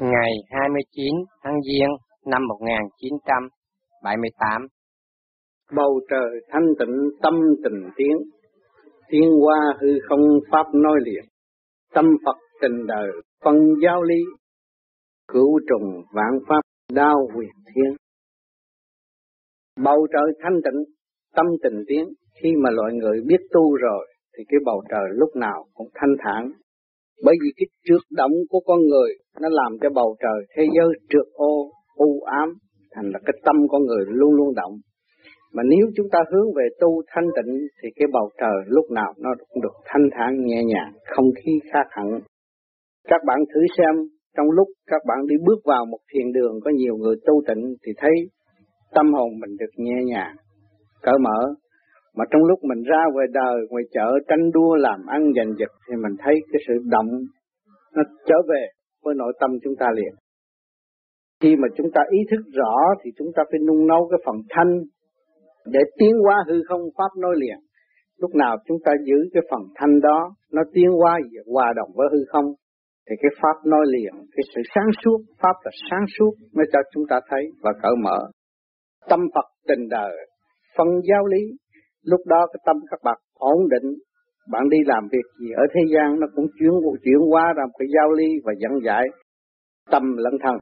ngày 29 tháng Giêng năm 1978. Bầu trời thanh tịnh tâm tình tiến, tiến qua hư không pháp nói liền, tâm Phật tình đời phân giáo lý, cửu trùng vạn pháp đao quyền thiên. Bầu trời thanh tịnh, tâm tình tiến, khi mà loại người biết tu rồi, thì cái bầu trời lúc nào cũng thanh thản, bởi vì cái trượt động của con người, nó làm cho bầu trời, thế giới trượt ô, u ám, thành là cái tâm con người luôn luôn động. Mà nếu chúng ta hướng về tu thanh tịnh, thì cái bầu trời lúc nào nó cũng được thanh thản, nhẹ nhàng, không khí khác hẳn. Các bạn thử xem, trong lúc các bạn đi bước vào một thiền đường, có nhiều người tu tịnh, thì thấy tâm hồn mình được nhẹ nhàng, cởi mở mà trong lúc mình ra ngoài đời, ngoài chợ tranh đua, làm ăn, giành giật, thì mình thấy cái sự động nó trở về với nội tâm chúng ta liền. Khi mà chúng ta ý thức rõ, thì chúng ta phải nung nấu cái phần thanh để tiến qua hư không pháp nối liền. Lúc nào chúng ta giữ cái phần thanh đó, nó tiến qua hòa đồng với hư không, thì cái pháp nói liền, cái sự sáng suốt, pháp là sáng suốt mới cho chúng ta thấy và cởi mở. Tâm Phật tình đời, phân giáo lý lúc đó cái tâm các bạn ổn định bạn đi làm việc gì ở thế gian nó cũng chuyển chuyển hóa ra một cái giao ly và dẫn giải tâm lẫn thần,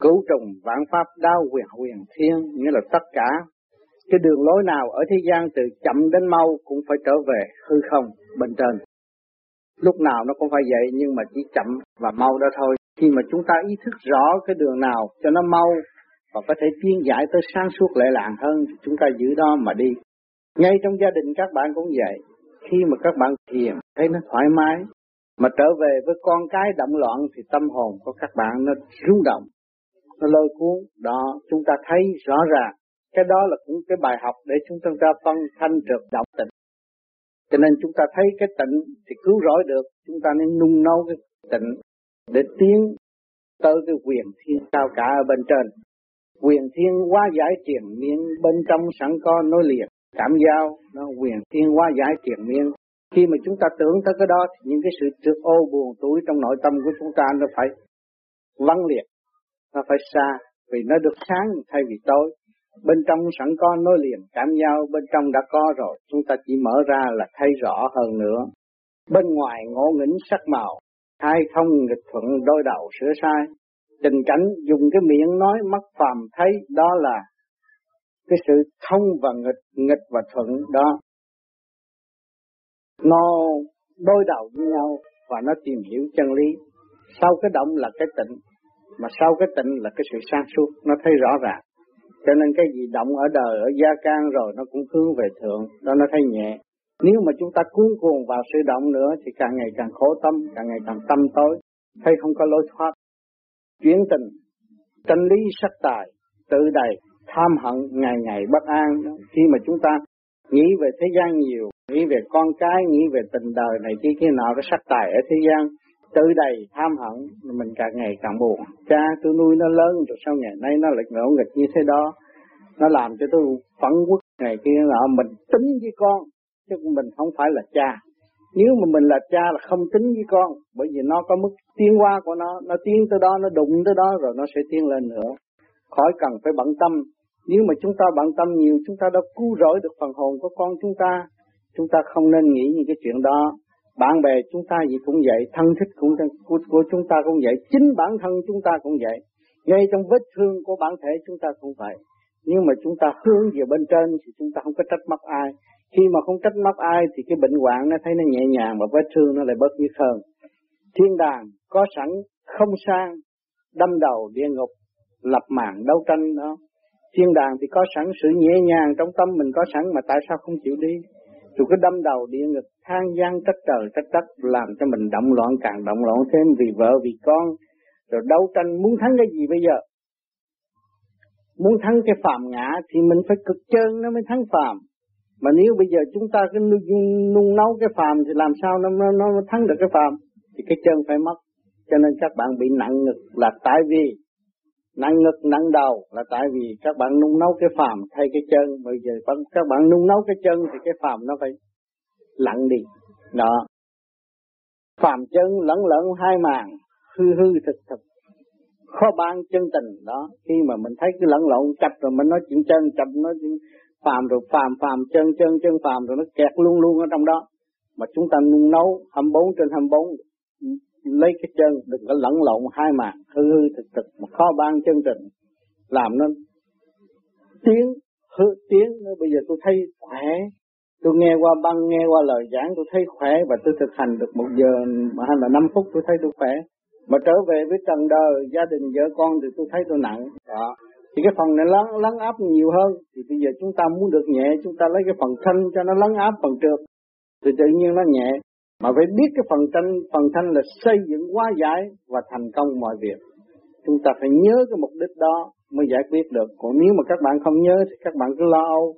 cứu trùng vạn pháp đao quyền quyền thiên nghĩa là tất cả. Cái đường lối nào ở thế gian từ chậm đến mau cũng phải trở về hư không bên trên. Lúc nào nó cũng phải vậy nhưng mà chỉ chậm và mau đó thôi. Khi mà chúng ta ý thức rõ cái đường nào cho nó mau và có thể tiến giải tới sáng suốt lệ làng hơn thì chúng ta giữ đó mà đi ngay trong gia đình các bạn cũng vậy. Khi mà các bạn thiền thấy nó thoải mái, mà trở về với con cái động loạn thì tâm hồn của các bạn nó rung động, nó lôi cuốn. Đó, chúng ta thấy rõ ràng. Cái đó là cũng cái bài học để chúng ta phân thanh trực động tịnh. Cho nên chúng ta thấy cái tịnh thì cứu rỗi được, chúng ta nên nung nấu cái tịnh để tiến tới cái quyền thiên cao cả ở bên trên. Quyền thiên hóa giải triển miên bên trong sẵn có nối liền cảm giao, nó quyền thiên hóa giải tiền miên. Khi mà chúng ta tưởng tới cái đó, thì những cái sự trượt ô buồn tuổi trong nội tâm của chúng ta nó phải vắng liệt, nó phải xa, vì nó được sáng thay vì tối. Bên trong sẵn có nối liền cảm giao, bên trong đã có rồi, chúng ta chỉ mở ra là thấy rõ hơn nữa. Bên ngoài ngộ nghĩnh sắc màu, hai thông nghịch thuận đôi đầu sửa sai. Tình cảnh dùng cái miệng nói mắt phàm thấy, đó là cái sự thông và nghịch nghịch và thuận đó. Nó đối đầu với nhau và nó tìm hiểu chân lý. Sau cái động là cái tịnh, mà sau cái tịnh là cái sự sáng suốt, nó thấy rõ ràng. Cho nên cái gì động ở đời, ở gia can rồi, nó cũng hướng về thượng, đó nó thấy nhẹ. Nếu mà chúng ta cuốn cuồng vào sự động nữa, thì càng ngày càng khổ tâm, càng ngày càng tâm tối, thấy không có lối thoát. Chuyển tình, chân lý sắc tài, tự đầy tham hận ngày ngày bất an. Khi mà chúng ta nghĩ về thế gian nhiều, nghĩ về con cái, nghĩ về tình đời này kia kia nọ cái sắc tài ở thế gian, tự đầy tham hận, mình càng ngày càng buồn. Cha, tôi nuôi nó lớn rồi sau ngày nay nó lại ngỗ nghịch như thế đó. Nó làm cho tôi phẫn quốc ngày kia nọ. Mình tính với con, chứ mình không phải là cha. Nếu mà mình là cha là không tính với con, bởi vì nó có mức tiến hóa của nó. Nó tiến tới đó, nó đụng tới đó rồi nó sẽ tiến lên nữa. Khỏi cần phải bận tâm nếu mà chúng ta bận tâm nhiều, chúng ta đã cứu rỗi được phần hồn của con chúng ta. Chúng ta không nên nghĩ những cái chuyện đó. Bạn bè chúng ta gì cũng vậy, thân thích cũng của, của chúng ta cũng vậy, chính bản thân chúng ta cũng vậy. Ngay trong vết thương của bản thể chúng ta cũng vậy. Nhưng mà chúng ta hướng về bên trên thì chúng ta không có trách móc ai. Khi mà không trách móc ai thì cái bệnh hoạn nó thấy nó nhẹ nhàng và vết thương nó lại bớt nhức hơn. Thiên đàng có sẵn không sang, đâm đầu địa ngục, lập mạng đấu tranh đó thiên đàng thì có sẵn sự nhẹ nhàng trong tâm mình có sẵn mà tại sao không chịu đi? Rồi cứ đâm đầu địa ngục than gian trách trời trách đất làm cho mình động loạn càng động loạn thêm vì vợ vì con. Rồi đấu tranh muốn thắng cái gì bây giờ? Muốn thắng cái phàm ngã thì mình phải cực chân nó mới thắng phàm. Mà nếu bây giờ chúng ta cứ nung nấu cái phàm thì làm sao nó nó, nó thắng được cái phàm? Thì cái chân phải mất. Cho nên các bạn bị nặng ngực là tại vì nặng ngực, nặng đầu là tại vì các bạn nung nấu cái phàm thay cái chân. Bây giờ các bạn nung nấu cái chân thì cái phàm nó phải lặng đi. Đó. Phàm chân lẫn lẫn hai màng, hư hư thực thực. Khó ban chân tình, đó. Khi mà mình thấy cái lẫn lộn, chập rồi mình nói chuyện chân, chập nói chuyện phàm rồi, phàm phàm chân chân chân phàm rồi nó kẹt luôn luôn ở trong đó. Mà chúng ta nung nấu 24 trên 24 lấy cái chân, đừng có lẫn lộn hai mặt, hư hư thực thực, mà khó ban chân trình, làm nó tiếng, hư tiếng nó bây giờ tôi thấy khỏe, tôi nghe qua băng, nghe qua lời giảng, tôi thấy khỏe và tôi thực hành được một giờ hay là năm phút, tôi thấy tôi khỏe. Mà trở về với trần đời, gia đình, vợ con thì tôi thấy tôi nặng. Đó. Thì cái phần này lắng lắng áp nhiều hơn. Thì bây giờ chúng ta muốn được nhẹ, chúng ta lấy cái phần thanh cho nó lắng áp phần trượt. Thì tự nhiên nó nhẹ mà phải biết cái phần thanh phần thanh là xây dựng hóa giải và thành công mọi việc. Chúng ta phải nhớ cái mục đích đó mới giải quyết được. Còn nếu mà các bạn không nhớ thì các bạn cứ lo âu.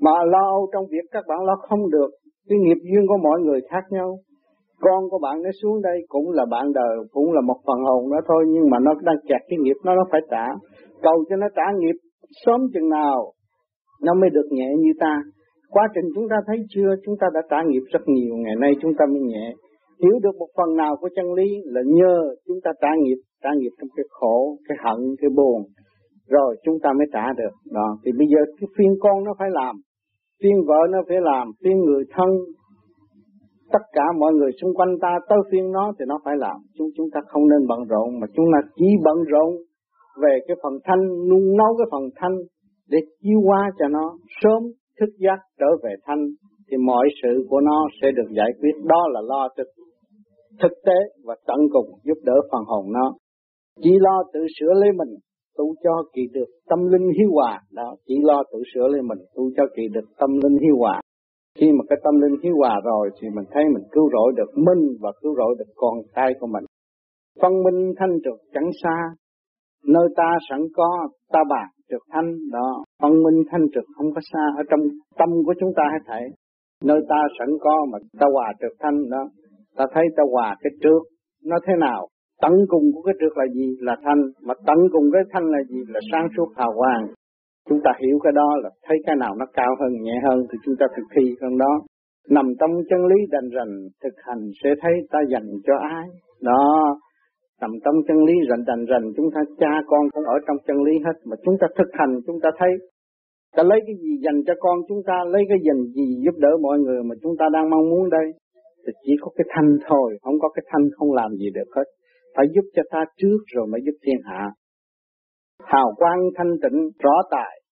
Mà lo âu trong việc các bạn lo không được, cái nghiệp duyên của mọi người khác nhau. Con của bạn nó xuống đây cũng là bạn đời, cũng là một phần hồn đó thôi, nhưng mà nó đang kẹt cái nghiệp, nó nó phải trả. Cầu cho nó trả nghiệp sớm chừng nào, nó mới được nhẹ như ta quá trình chúng ta thấy chưa? Chúng ta đã trả nghiệp rất nhiều. Ngày nay chúng ta mới nhẹ. Hiểu được một phần nào của chân lý là nhờ chúng ta trả nghiệp trả nghiệp trong cái khổ, cái hận, cái buồn. Rồi chúng ta mới trả được. Đó. Thì bây giờ cái phiên con nó phải làm, phiên vợ nó phải làm, phiên người thân. Tất cả mọi người xung quanh ta tới phiên nó thì nó phải làm. Chúng chúng ta không nên bận rộn, mà chúng ta chỉ bận rộn về cái phần thanh nung nấu cái phần thanh để chiêu qua cho nó sớm thức giác trở về thanh, thì mọi sự của nó sẽ được giải quyết. Đó là lo thực thực tế và tận cùng giúp đỡ phần hồn nó. Chỉ lo tự sửa lấy mình, tu cho kỳ được tâm linh hiếu hòa. Đó, chỉ lo tự sửa lấy mình, tu cho kỳ được tâm linh hiếu hòa. Khi mà cái tâm linh hiếu hòa rồi thì mình thấy mình cứu rỗi được minh và cứu rỗi được con trai của mình. Phân minh thanh trực chẳng xa, nơi ta sẵn có, ta bàn trực thanh, đó. Phân minh thanh trực không có xa, ở trong tâm của chúng ta hết thảy. Nơi ta sẵn có mà ta hòa trực thanh, đó. Ta thấy ta hòa cái trước, nó thế nào? Tấn cùng của cái trước là gì? Là thanh. Mà tấn cùng cái thanh là gì? Là sáng suốt hào quang. Chúng ta hiểu cái đó là thấy cái nào nó cao hơn, nhẹ hơn thì chúng ta thực thi hơn đó. Nằm trong chân lý đành rành thực hành sẽ thấy ta dành cho ai? Đó nằm trong chân lý rành rành rành, chúng ta cha con cũng ở trong chân lý hết. Mà chúng ta thực hành, chúng ta thấy, ta lấy cái gì dành cho con chúng ta, lấy cái dành gì giúp đỡ mọi người mà chúng ta đang mong muốn đây? Thì chỉ có cái thanh thôi, không có cái thanh không làm gì được hết. Phải giúp cho ta trước rồi mới giúp thiên hạ. Hào quang thanh tịnh, rõ tại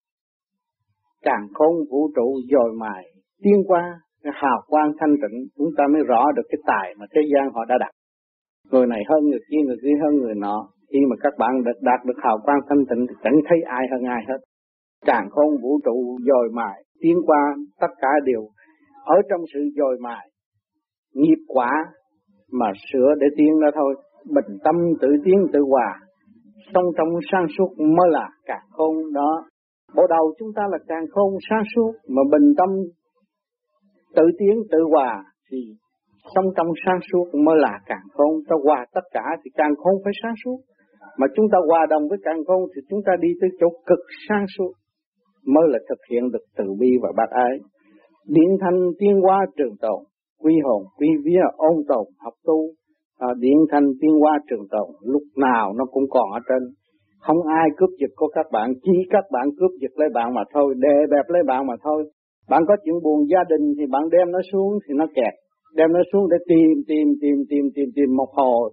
càng khôn vũ trụ dồi mài. Tiên qua, cái hào quang thanh tịnh, chúng ta mới rõ được cái tài mà thế gian họ đã đặt người này hơn người kia người kia hơn người nọ. Khi mà các bạn đạt, đạt được hào quang thanh tịnh thì chẳng thấy ai hơn ai hết. Càng không vũ trụ dồi mài tiến qua tất cả đều ở trong sự dồi mài nghiệp quả mà sửa để tiến ra thôi. Bình tâm tự tiến tự hòa song trong sáng suốt mới là càng khôn đó. Bộ đầu chúng ta là càng khôn sáng suốt mà bình tâm tự tiến tự hòa thì song trong sáng suốt mới là càng khôn ta hòa tất cả thì càng khôn phải sáng suốt. Mà chúng ta hòa đồng với càng khôn thì chúng ta đi tới chỗ cực sáng suốt mới là thực hiện được từ bi và bác ái. Điện thanh tiên hoa trường tồn quy hồn quy vía ôn tồn học tu. À, điện thanh tiên hoa trường tồn lúc nào nó cũng còn ở trên. Không ai cướp giật của các bạn chỉ các bạn cướp giật lấy bạn mà thôi đè bẹp lấy bạn mà thôi. Bạn có chuyện buồn gia đình thì bạn đem nó xuống thì nó kẹt đem nó xuống để tìm tìm tìm tìm tìm tìm một hồi.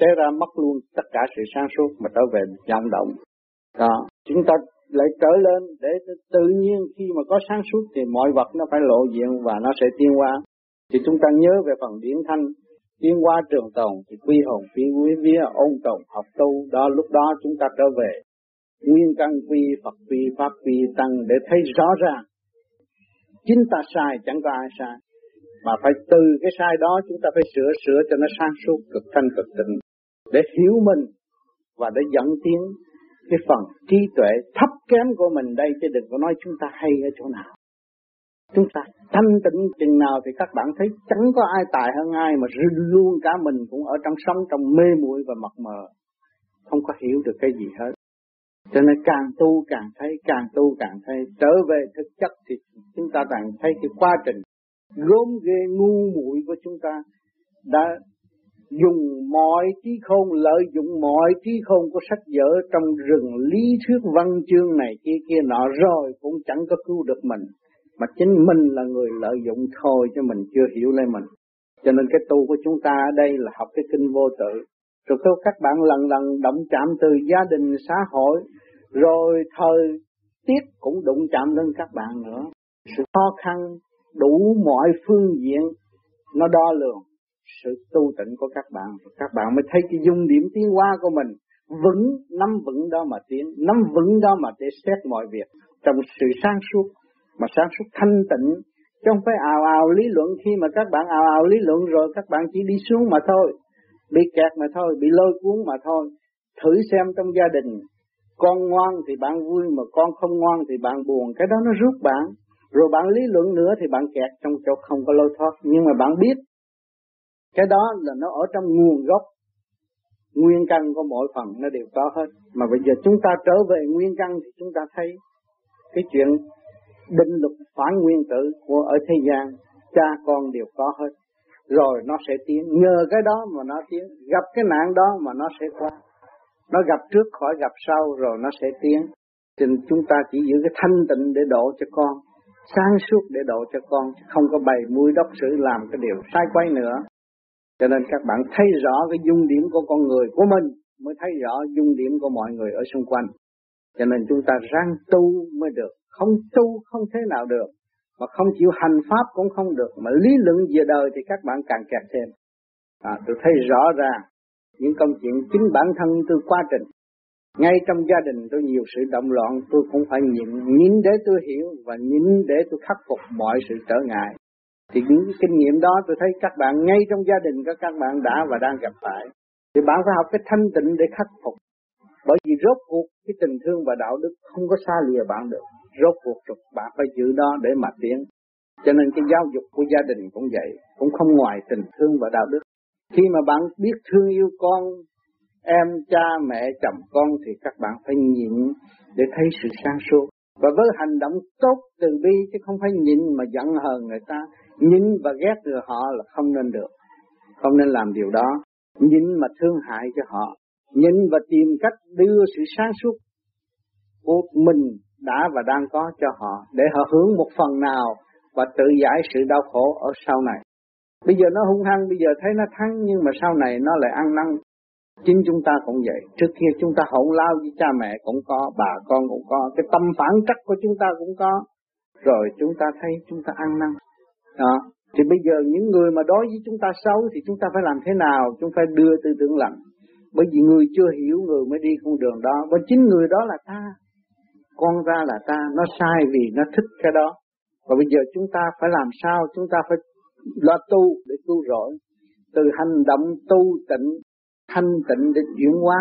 Té ra mất luôn tất cả sự sáng suốt mà trở về vọng động. Đó. Chúng ta lại trở lên để tự nhiên khi mà có sáng suốt thì mọi vật nó phải lộ diện và nó sẽ tiên qua. thì chúng ta nhớ về phần điển thanh, tiến qua trường tồn thì quy hồn phi quý vía ôn tồn, học tu. Đó, lúc đó chúng ta trở về. Nguyên căn quy, Phật quy, Pháp quy, Tăng để thấy rõ ràng. Chính ta sai, chẳng có ai sai mà phải từ cái sai đó chúng ta phải sửa sửa cho nó sáng suốt, cực thanh, cực tịnh. Để hiểu mình và để dẫn tiến cái phần trí tuệ thấp kém của mình đây, chứ đừng có nói chúng ta hay ở chỗ nào. Chúng ta thanh tịnh chừng nào thì các bạn thấy chẳng có ai tài hơn ai mà luôn cả mình cũng ở trong sống trong mê muội và mập mờ. Không có hiểu được cái gì hết. Cho nên càng tu càng thấy, càng tu càng thấy. Trở về thực chất thì chúng ta càng thấy cái quá trình gớm ghê ngu muội của chúng ta đã dùng mọi trí khôn, lợi dụng mọi trí khôn của sách vở trong rừng lý thuyết văn chương này kia kia nọ rồi cũng chẳng có cứu được mình. Mà chính mình là người lợi dụng thôi cho mình chưa hiểu lên mình. Cho nên cái tu của chúng ta ở đây là học cái kinh vô tự. Rồi theo các bạn lần lần động chạm từ gia đình, xã hội, rồi thời tiết cũng đụng chạm lên các bạn nữa. Sự khó khăn đủ mọi phương diện, nó đo lường sự tu tịnh của các bạn. Các bạn mới thấy cái dung điểm tiến hóa của mình vững, nắm vững đó mà tiến, nắm vững đó mà để xét mọi việc. Trong sự sáng suốt, mà sáng suốt thanh tịnh, chứ không phải ào ào lý luận. Khi mà các bạn ào ào lý luận rồi, các bạn chỉ đi xuống mà thôi, bị kẹt mà thôi, bị lôi cuốn mà thôi. Thử xem trong gia đình, con ngoan thì bạn vui, mà con không ngoan thì bạn buồn. Cái đó nó rút bạn rồi bạn lý luận nữa thì bạn kẹt trong chỗ không có lối thoát. Nhưng mà bạn biết, cái đó là nó ở trong nguồn gốc. Nguyên căn của mỗi phần nó đều có hết. Mà bây giờ chúng ta trở về nguyên căn thì chúng ta thấy cái chuyện định luật phản nguyên tử của ở thế gian, cha con đều có hết. Rồi nó sẽ tiến. Nhờ cái đó mà nó tiến. Gặp cái nạn đó mà nó sẽ qua. Nó gặp trước khỏi gặp sau rồi nó sẽ tiến. Thì chúng ta chỉ giữ cái thanh tịnh để độ cho con sáng suốt để độ cho con không có bày mũi đốc sử làm cái điều sai quay nữa. Cho nên các bạn thấy rõ cái dung điểm của con người của mình mới thấy rõ dung điểm của mọi người ở xung quanh. Cho nên chúng ta ráng tu mới được. Không tu không thế nào được. Mà không chịu hành pháp cũng không được. Mà lý luận về đời thì các bạn càng kẹt thêm. À, tôi thấy rõ ràng những công chuyện chính bản thân tôi quá trình ngay trong gia đình tôi nhiều sự động loạn, tôi cũng phải nhịn. Nhịn để tôi hiểu và nhịn để tôi khắc phục mọi sự trở ngại. Thì những kinh nghiệm đó tôi thấy các bạn, ngay trong gia đình các các bạn đã và đang gặp phải. Thì bạn phải học cái thanh tịnh để khắc phục. Bởi vì rốt cuộc cái tình thương và đạo đức không có xa lìa bạn được. Rốt cuộc trục bạn phải giữ đó để mà tiến. Cho nên cái giáo dục của gia đình cũng vậy, cũng không ngoài tình thương và đạo đức. Khi mà bạn biết thương yêu con em cha mẹ chồng con thì các bạn phải nhịn để thấy sự sáng suốt. Và với hành động tốt từ bi chứ không phải nhịn mà giận hờn người ta. Nhịn và ghét người họ là không nên được. Không nên làm điều đó. Nhịn mà thương hại cho họ. Nhịn và tìm cách đưa sự sáng suốt của mình đã và đang có cho họ để họ hướng một phần nào và tự giải sự đau khổ ở sau này. Bây giờ nó hung hăng, bây giờ thấy nó thắng nhưng mà sau này nó lại ăn năn. Chính chúng ta cũng vậy, trước kia chúng ta hỗn lao với cha mẹ cũng có, bà con cũng có, cái tâm phản trắc của chúng ta cũng có. Rồi chúng ta thấy chúng ta ăn năn. Đó. Thì bây giờ những người mà đối với chúng ta xấu thì chúng ta phải làm thế nào? Chúng phải đưa tư tưởng lành. Bởi vì người chưa hiểu người mới đi con đường đó. Và chính người đó là ta con ra là ta nó sai vì nó thích cái đó và bây giờ chúng ta phải làm sao chúng ta phải lo tu để tu rỗi từ hành động tu tịnh thanh tịnh để chuyển hóa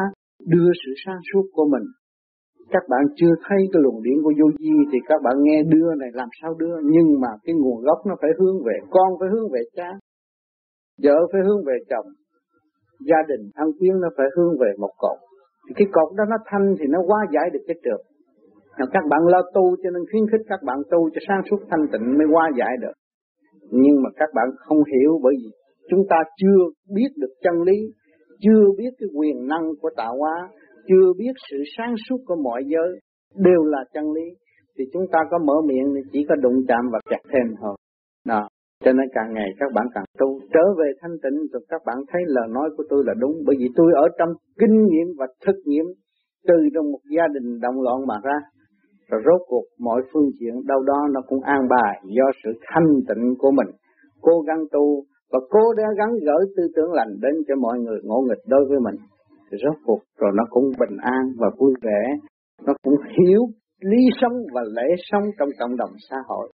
đưa sự sáng suốt của mình. Các bạn chưa thấy cái luồng điển của vô vi thì các bạn nghe đưa này làm sao đưa nhưng mà cái nguồn gốc nó phải hướng về con phải hướng về cha vợ phải hướng về chồng gia đình thân quyến nó phải hướng về một cột. Thì cái cột đó nó thanh thì nó quá giải được cái trượt. Các bạn lo tu cho nên khuyến khích các bạn tu cho sáng suốt thanh tịnh mới qua giải được. Nhưng mà các bạn không hiểu bởi vì chúng ta chưa biết được chân lý, chưa biết cái quyền năng của tạo hóa, chưa biết sự sáng suốt của mọi giới đều là chân lý. Thì chúng ta có mở miệng thì chỉ có đụng chạm và chặt thêm thôi. Đó. Cho nên càng ngày các bạn càng tu. Trở về thanh tịnh rồi các bạn thấy lời nói của tôi là đúng. Bởi vì tôi ở trong kinh nghiệm và thực nghiệm từ trong một gia đình động loạn mà ra. Rồi rốt cuộc mọi phương diện đâu đó nó cũng an bài do sự thanh tịnh của mình. Cố gắng tu và cố đã gắng gỡ tư tưởng lành đến cho mọi người, ngộ nghịch đối với mình. Thì rốt cuộc rồi nó cũng bình an và vui vẻ. Nó cũng hiểu lý sống và lễ sống trong cộng đồng xã hội.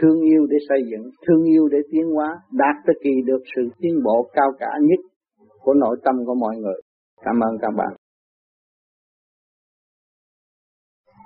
Thương yêu để xây dựng, thương yêu để tiến hóa, đạt tới kỳ được sự tiến bộ cao cả nhất của nội tâm của mọi người. Cảm ơn các bạn.